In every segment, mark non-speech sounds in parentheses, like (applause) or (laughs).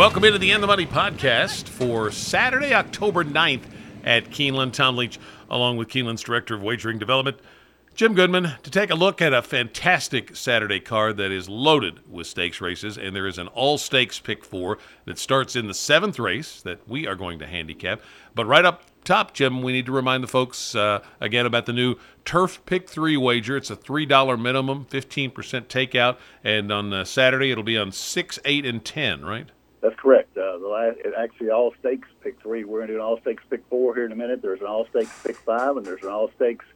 Welcome into the In the Money podcast for Saturday, October 9th at Keeneland. Tom Leach, along with Keeneland's Director of Wagering Development, Jim Goodman, to take a look at a fantastic Saturday card that is loaded with stakes races. And there is an all stakes pick four that starts in the seventh race that we are going to handicap. But right up top, Jim, we need to remind the folks uh, again about the new Turf Pick 3 wager. It's a $3 minimum, 15% takeout. And on uh, Saturday, it'll be on 6, 8, and 10, right? That's correct. Uh, the last, actually all stakes pick three. We're going to do an all stakes pick four here in a minute. There's an all stakes pick five, and there's an all stakes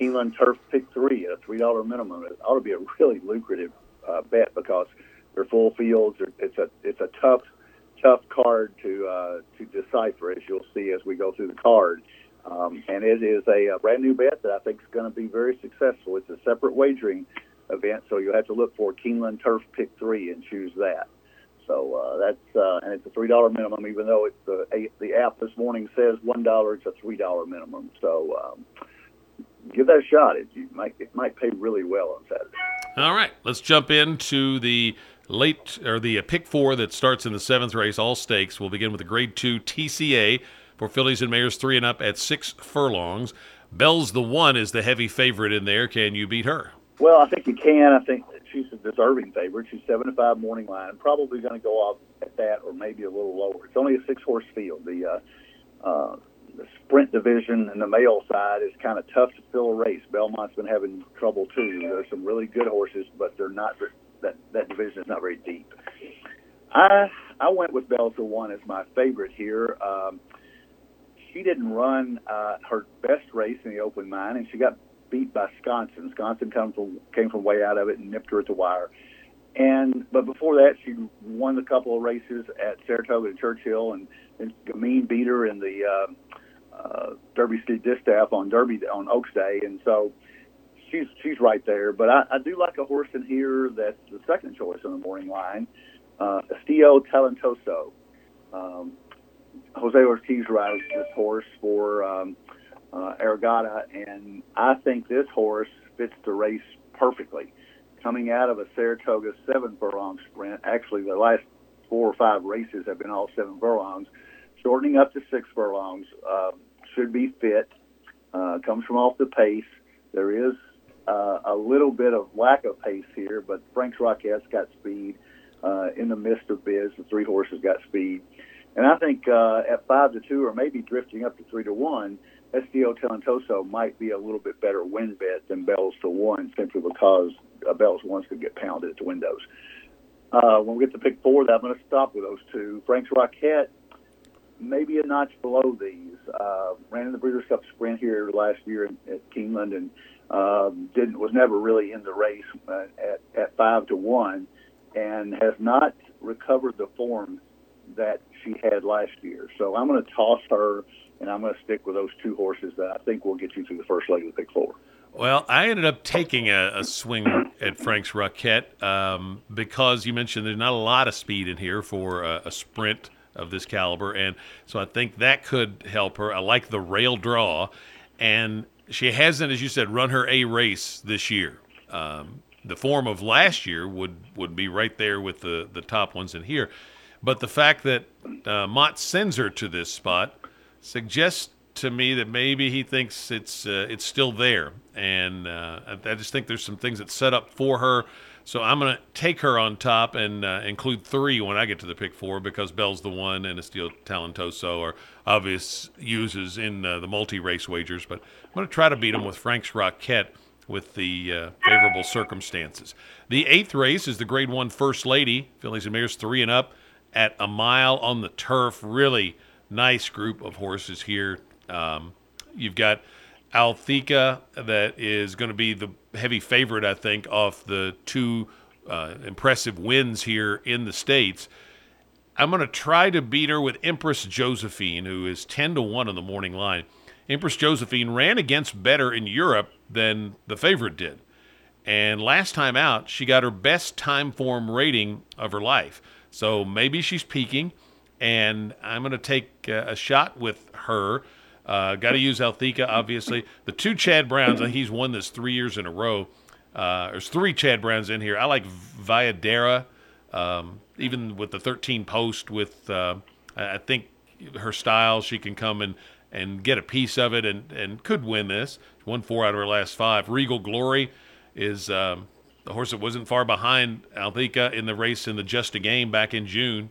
Keeneland Turf pick three at a three dollar minimum. It ought to be a really lucrative uh, bet because they're full fields. It's a it's a tough tough card to uh, to decipher, as you'll see as we go through the card. Um, and it is a, a brand new bet that I think is going to be very successful. It's a separate wagering event, so you'll have to look for Keeneland Turf Pick Three and choose that. So uh, that's uh, and it's a three dollar minimum, even though it's the the app this morning says one dollar. It's a three dollar minimum. So um, give that a shot. It, you might it might pay really well on Saturday. All right, let's jump into the late or the uh, pick four that starts in the seventh race, all stakes. We'll begin with the Grade Two TCA for fillies and mares three and up at six furlongs. Bell's the one is the heavy favorite in there. Can you beat her? Well, I think you can. I think she's a deserving favorite. She's seven to five morning line. Probably going to go off at that, or maybe a little lower. It's only a six horse field. The uh, uh, the sprint division and the male side is kind of tough to fill a race. Belmont's been having trouble too. There's some really good horses, but they're not that that division is not very deep. I I went with the one as my favorite here. Um, she didn't run uh, her best race in the Open Mind, and she got beat by Sconsin. Sconsin come from, came from way out of it and nipped her at the wire. And but before that, she won a couple of races at Saratoga and Churchill, and, and Gamine beat her in the uh, uh, Derby City Distaff on Derby on Oaks Day, and so she's she's right there. But I, I do like a horse in here that's the second choice on the morning line, uh, Estilo Talentoso. Um, Jose Ortiz rides this horse for um, uh, and I think this horse fits the race perfectly. Coming out of a Saratoga seven furlong sprint, actually the last four or five races have been all seven furlongs. Shortening up to six furlongs uh, should be fit. Uh, comes from off the pace. There is uh, a little bit of lack of pace here, but Frank's Rockette's got speed. Uh, in the midst of Biz, the three horses got speed. And I think uh, at five to two, or maybe drifting up to three to one, Estilo Talentoso might be a little bit better win bet than Bell's to one, simply because uh, Bell's ones could get pounded at the windows. Uh, when we get to pick four, I'm going to stop with those two. Frank's Rockette, maybe a notch below these. Uh, ran in the Breeders' Cup Sprint here last year at Keeneland and uh, didn't was never really in the race uh, at, at five to one, and has not recovered the form that she had last year. So I'm going to toss her and I'm going to stick with those two horses that I think will get you through the first leg of the pick four. Well, I ended up taking a, a swing at Frank's Rockette um, because you mentioned there's not a lot of speed in here for a, a, sprint of this caliber, and so I think that could help her. I like the rail draw, and she hasn't, as you said, run her A race this year. Um, the form of last year would would be right there with the the top ones in here, but the fact that uh, Mott sends her to this spot suggests to me that maybe he thinks it's uh, it's still there, and uh, I, just think there's some things that set up for her. So I'm to take her on top and uh, include three when I get to the pick four because Bell's the one and Estilo Talentoso are obvious uses in uh, the multi-race wagers. But I'm to try to beat them with Frank's Rockette with the uh, favorable circumstances. The eighth race is the Grade One First Lady, Fillies and Mares three and up at a mile on the turf. Really nice group of horses here. Um, you've got Althiqa that is going to be the heavy favorite, I think, off the two uh, impressive wins here in the states. I'm going to try to beat her with Empress Josephine, who is 10 to 1 on the morning line. Empress Josephine ran against better in Europe than the favorite did. And last time out, she got her best time form rating of her life. So maybe she's peaking and I'm going to take a shot with her. Uh, Got to use Althiqa, obviously. The two Chad Browns, he's won this three years in a row. Uh, there's three Chad Browns in here. I like Viadera Um, even with the 13 post, with uh, I think her style, she can come and and get a piece of it and, and could win this. Won four out of her last five. Regal Glory is um, the horse that wasn't far behind Althiqa in the race in the Just a Game back in June.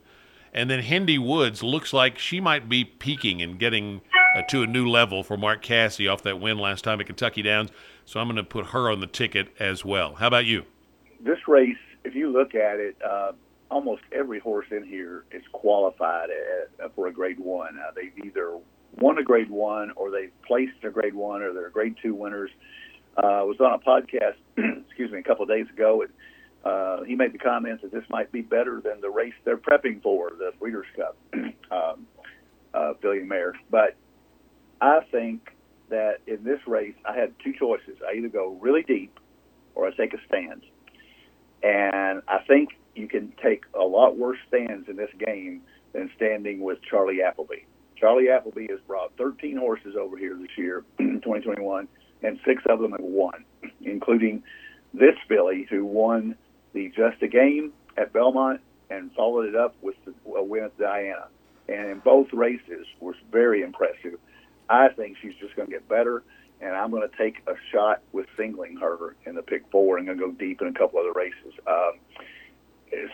And then Hendy Woods looks like she might be peaking and getting uh, to a new level for Mark Casse off that win last time at Kentucky Downs. So I'm going to put her on the ticket as well. How about you? This race, if you look at it, uh, almost every horse in here is qualified at, uh, for a Grade One. Uh, they've either won a Grade One or they've placed a Grade One or they're Grade Two winners. Uh, I was on a podcast, (clears throat) excuse me, a couple of days ago, and uh, he made the comment that this might be better than the race they're prepping for, the Breeders' Cup, (clears throat) um, uh. But I think that in this race, I had two choices. I either go really deep or I take a stand. And I think you can take a lot worse stands in this game than standing with Charlie Appleby. Charlie Appleby has brought 13 horses over here this year, (clears throat) 2021, and six of them have won, (clears throat) including this filly who won the Just a Game at Belmont and followed it up with a win at Diana. And in both races was very impressive. I think she's just going to get better, and I'm going to take a shot with singling her in the pick four and going to go deep in a couple other races. Um,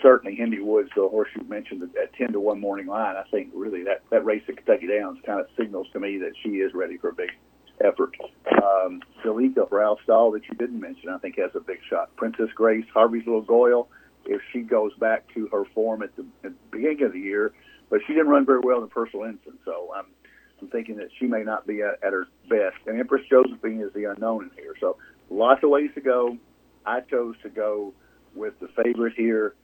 certainly, Hendy Woods, the horse you mentioned at 10 to 1 morning line, I think really that, that race at Kentucky Downs kind of signals to me that she is ready for a big effort. Um, Zalika for Al Stall that you didn't mention, I think has a big shot. Princess Grace, Harvey's Little Goil, if she goes back to her form at the, at the beginning of the year, but she didn't run very well in the Personal Ensign, so I'm, I'm thinking that she may not be at, at her best. And Empress Josephine is the unknown in here, so lots of ways to go. I chose to go with the favorite here,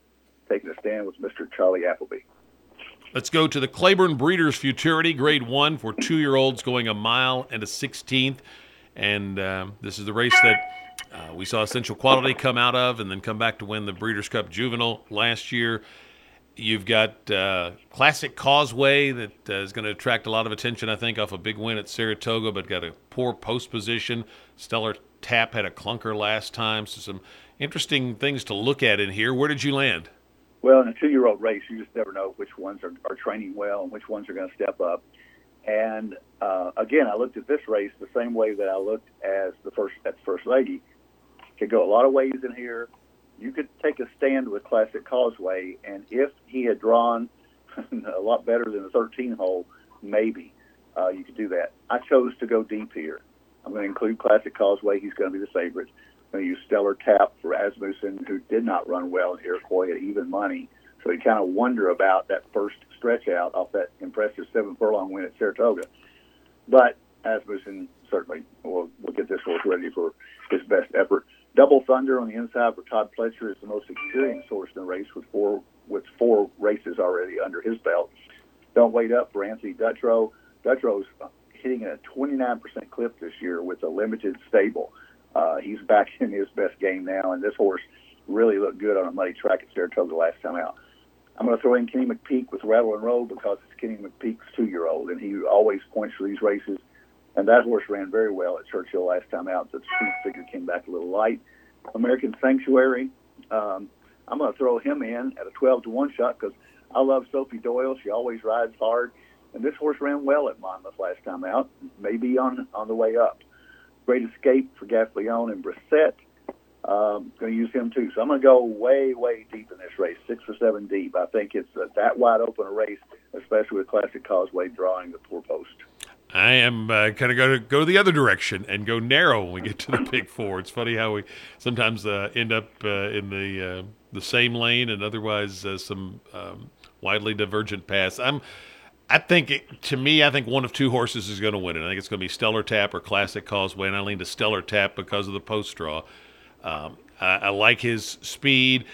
taking a stand with Mr. Charlie Appleby. Let's go to the Claiborne Breeders' Futurity, Grade 1 for two year olds going a mile and a 16th. And um, this is the race that uh, we saw Essential Quality come out of and then come back to win the Breeders' Cup Juvenile last year. You've got uh, Classic Causeway that uh, is going to attract a lot of attention, I think, off a big win at Saratoga, but got a poor post position. Stellar Tap had a clunker last time, so some interesting things to look at in here. Where did you land? Well, in a two-year-old race, you just never know which ones are, are training well and which ones are going to step up. And uh, again, I looked at this race the same way that I looked as the first at the first lady. Could go a lot of ways in here. You could take a stand with Classic Causeway, and if he had drawn (laughs) a lot better than the 13 hole, maybe uh, you could do that. I chose to go deep here. I'm going to include Classic Causeway. He's going to be the favorite. I'm going to use Stellar Tap for Asmussen, who did not run well in Iroquois at even money. So you kind of wonder about that first stretch out off that impressive seven furlong win at Saratoga. But Asmussen certainly will, will get this horse ready for his best effort. Double Thunder on the inside for Todd Pletcher is the most experienced horse in the race with four with four races already under his belt. Don't wait up for Anthony Dutrow. Dutrow's hitting a 29% clip this year with a limited stable. Uh, he's back (laughs) in his best game now, and this horse really looked good on a muddy track at Saratoga last time out. I'm going to throw in Kenny McPeek with Rattle and Roll because it's Kenny McPeek's two-year-old, and he always points for these races. And that horse ran very well at Churchill last time out. The speed figure came back a little light. American Sanctuary, um, I'm going to throw him in at a 12 to one shot because I love Sophie Doyle. She always rides hard, and this horse ran well at Monmouth last time out. Maybe on on the way up. Great Escape for Gaffalione and Brissett. Um, going to use him too. So I'm going to go way, way deep in this race, six or seven deep. I think it's uh, that wide open a race, especially with Classic Causeway drawing the poor post. I am uh, kind of going to go the other direction and go narrow when we get to the (laughs) big four. It's funny how we sometimes uh, end up uh, in the uh, the same lane and otherwise uh, some um, widely divergent paths. I'm. I think it, to me, I think one of two horses is going to win it. I think it's going to be Stellar Tap or Classic Causeway, and I lean to Stellar Tap because of the post draw. Um, I, I, like his speed.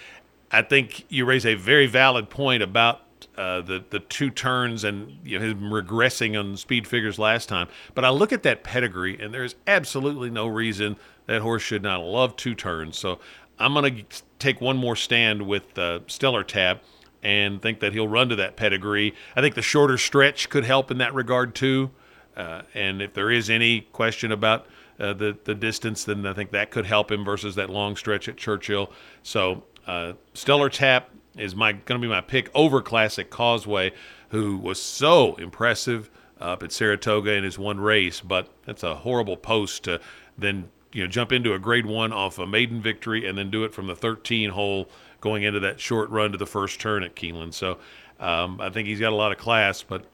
I think you raise a very valid point about uh, the the two turns and you know, him regressing on speed figures last time. But I look at that pedigree, and there's absolutely no reason that horse should not love two turns. So I'm going to take one more stand with uh, Stellar Tap and think that he'll run to that pedigree. I think the shorter stretch could help in that regard too. Uh, and if there is any question about uh, the the distance, then I think that could help him versus that long stretch at Churchill. So uh, Stellar Tap is my going to be my pick over Classic Causeway, who was so impressive up at Saratoga in his one race, but that's a horrible post to then you know jump into a Grade One off a maiden victory and then do it from the 13 hole going into that short run to the first turn at Keeneland. So um, I think he's got a lot of class, but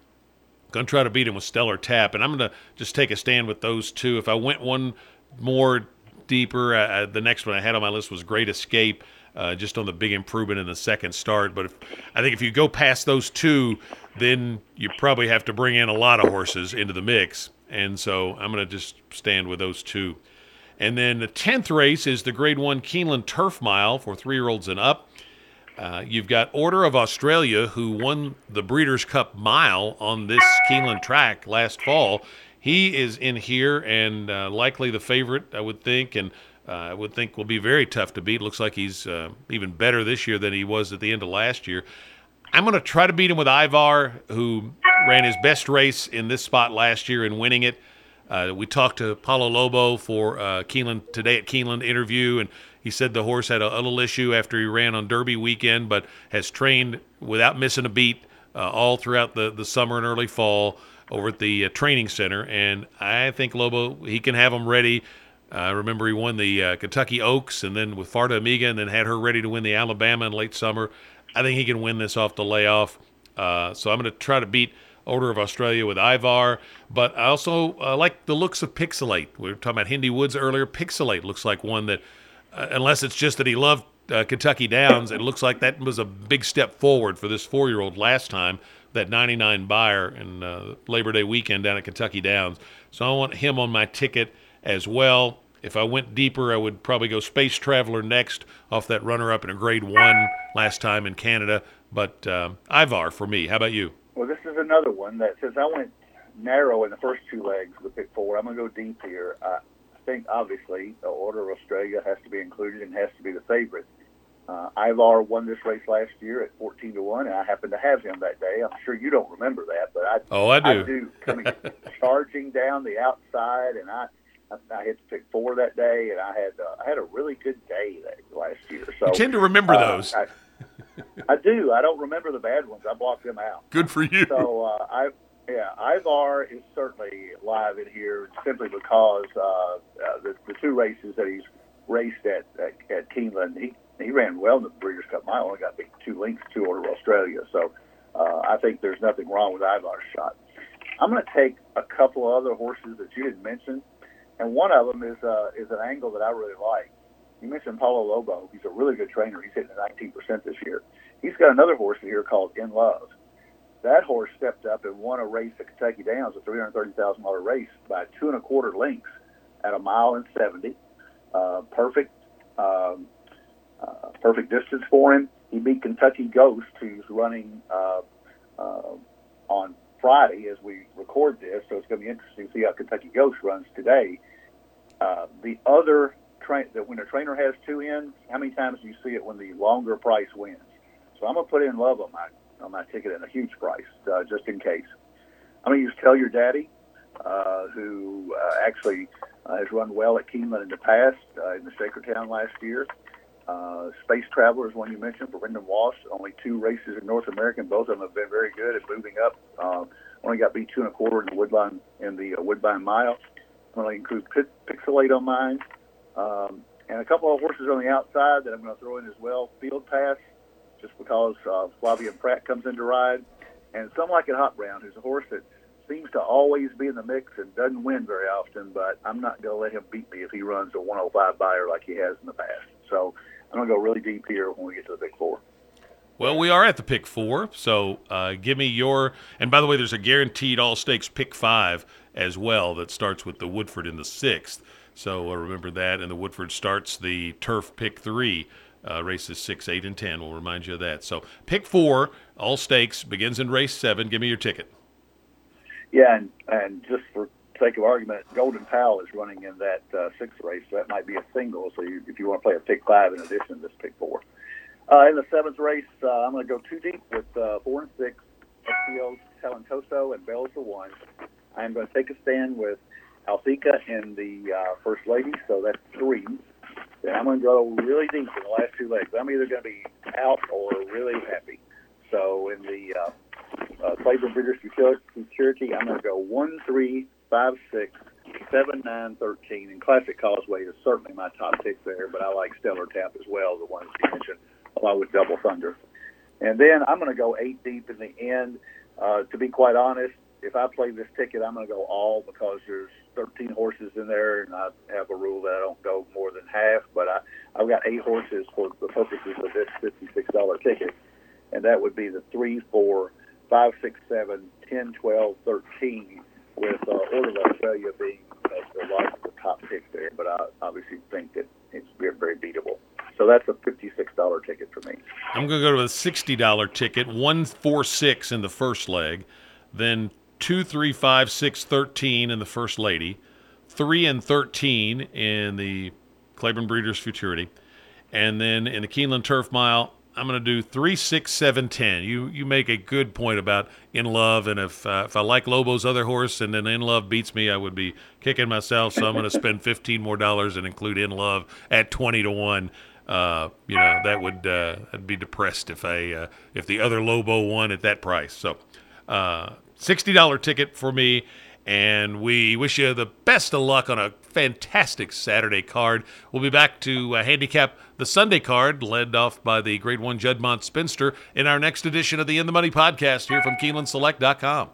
going to try to beat him with Stellar Tap, and I'm going to just take a stand with those two. If I went one more deeper, uh, uh, the next one I had on my list was Great Escape. Uh, just on the big improvement in the second start. But if, I think if you go past those two, then you probably have to bring in a lot of horses into the mix. And so I'm going to just stand with those two. And then the 10th race is the Grade 1 Keeneland Turf Mile for three year olds and up. Uh, you've got Order of Australia, who won the Breeders' Cup Mile on this Keeneland track last fall. He is in here and uh, likely the favorite, I would think, and uh, I would think will be very tough to beat. Looks like he's uh, even better this year than he was at the end of last year. I'm going to try to beat him with Ivar, who ran his best race in this spot last year and winning it. Uh, we talked to Paulo Lobo for uh, Keeneland today at Keeneland interview, and he said the horse had a, a, little issue after he ran on Derby weekend, but has trained without missing a beat uh, all throughout the, the summer and early fall over at the uh, training center. And I think Lobo, he can have him ready. I remember he won the uh, Kentucky Oaks and then with Farda Amiga and then had her ready to win the Alabama in late summer. I think he can win this off the layoff. Uh, so I'm going to try to beat Order of Australia with Ivar. But I also uh, like the looks of Pixelate. We were talking about Hendy Woods earlier. Pixelate looks like one that, uh, unless it's just that he loved uh, Kentucky Downs, it looks like that was a big step forward for this four year old last time, that 99 Beyer in uh, Labor Day weekend down at Kentucky Downs. So I want him on my ticket as well. If I went deeper, I would probably go Space Traveler next off that runner up in a grade one last time in Canada. But uh, Ivar for me. How about you? Well, this is another one that since I went narrow in the first two legs of the pick four, I'm going to go deep here. I think obviously the Order of Australia has to be included and has to be the favorite. Uh, Ivar won this race last year at 14 to 1, and I happened to have him that day. I'm sure you don't remember that, but I, oh, I do. I do. Coming (laughs) charging down the outside, and I, I, I hit the pick four that day, and I had uh, I had a really good day that last year. So you tend to remember uh, those. I, I do. I don't remember the bad ones. I blocked them out. Good for you. So uh, I, yeah, Ivar is certainly live in here simply because uh, uh, the, the two races that he's raced at at, at Keeneland, he he ran well in the Breeders' Cup Mile. Only got beat two lengths to Order Australia. So uh, I think there's nothing wrong with Ivar's shot. I'm going to take a couple of other horses that you didn't mention, and one of them is uh, is an angle that I really like. You mentioned Paulo Lobo. He's a really good trainer. He's hitting 19% this year. He's got another horse here called In Love. That horse stepped up and won a race at Kentucky Downs, a $330,000 race by two and a quarter lengths at a mile and 70. Uh, perfect, um, uh, perfect distance for him. He beat Kentucky Ghost, who's running uh, uh, on Friday as we record this. So it's going to be interesting to see how Kentucky Ghost runs today. Uh, the other train that when a trainer has two ends, how many times do you see it when the longer price wins? So I'm gonna put in love on my on my ticket at a huge price, uh, just in case. I'm gonna use Tell Your Daddy, uh, who uh, actually uh, has run well at Keeneland in the past uh, in the Shakertown last year. Uh, Space Traveler is one you mentioned for Brendan Walsh. Only two races in North America, and both of them have been very good at moving up. Uh, only got beat two and a quarter in the Woodbine in the uh, Woodbine Mile. I'm going to include Pixelate on mine. Um, and a couple of horses on the outside that I'm going to throw in as well. Field Pass, just because uh, Flavien Pratt comes in to ride. And some like it Hot Brown, who's a horse that seems to always be in the mix and doesn't win very often, but I'm not going to let him beat me if he runs a 105 Beyer like he has in the past. So I'm going to go really deep here when we get to the big four. Well, we are at the pick four, so uh, give me your. And by the way, there's a guaranteed all stakes pick five as well that starts with the Woodford in the sixth. So uh, remember that. And the Woodford starts the turf pick three. Uh, races six, eight, and ten. We'll remind you of that. So pick four, all stakes, begins in race seven. Give me your ticket. Yeah, and, and just for sake of argument, Golden Pal is running in that uh, sixth race, so that might be a single. So you, if you want to play a pick five in addition to this pick four. Uh, in the seventh race, uh, I'm going to go too deep with uh, four and six, Estilo Talentoso and Bells the One. I'm going to take a stand with Althiqa in the uh, First Lady, so that's three. then I'm going to go really deep in the last two legs. I'm either going to be out or really happy. So in the uh, uh, Claiborne Breeders' Futurity, I'm going to go one, three, five, six, seven, nine, thirteen, and Classic Causeway is certainly my top pick there. But I like Stellar Tap as well, the ones you mentioned, along with Double Thunder. And then I'm going to go eight deep in the end. Uh, to be quite honest, if I play this ticket, I'm going to go all because there's 13 horses in there, and I have a rule that I don't go more than half. But I, I've got eight horses for the purposes of this $56 ticket, and that would be the three, four, five, six, seven, 10, 12, 13, with uh, Order of Australia being uh, the logical top pick there. But I obviously think that it's very, very beatable. So that's a $56 ticket for me. I'm going to go to a $60 ticket, 146 in the first leg, then 2, 3, 5, 6, 13 in the First Lady, 3 and 13 in the Claiborne Breeders' Futurity, and then in the Keeneland Turf Mile, I'm going to do 3, 6, 7, 10. You you make a good point about In Love, and if uh, if I like Lobo's other horse and then In Love beats me, I would be kicking myself. So I'm going (laughs) to spend 15 more dollars and include In Love at 20 to one uh, you know that would uh, I'd be depressed if I uh, if the other Lobo won at that price. So uh, sixty dollar ticket for me, and we wish you the best of luck on a fantastic Saturday card. We'll be back to uh, handicap the Sunday card, led off by the Grade One Juddmonte Spinster, in our next edition of the In the Money podcast here from KeenelandSelect.com.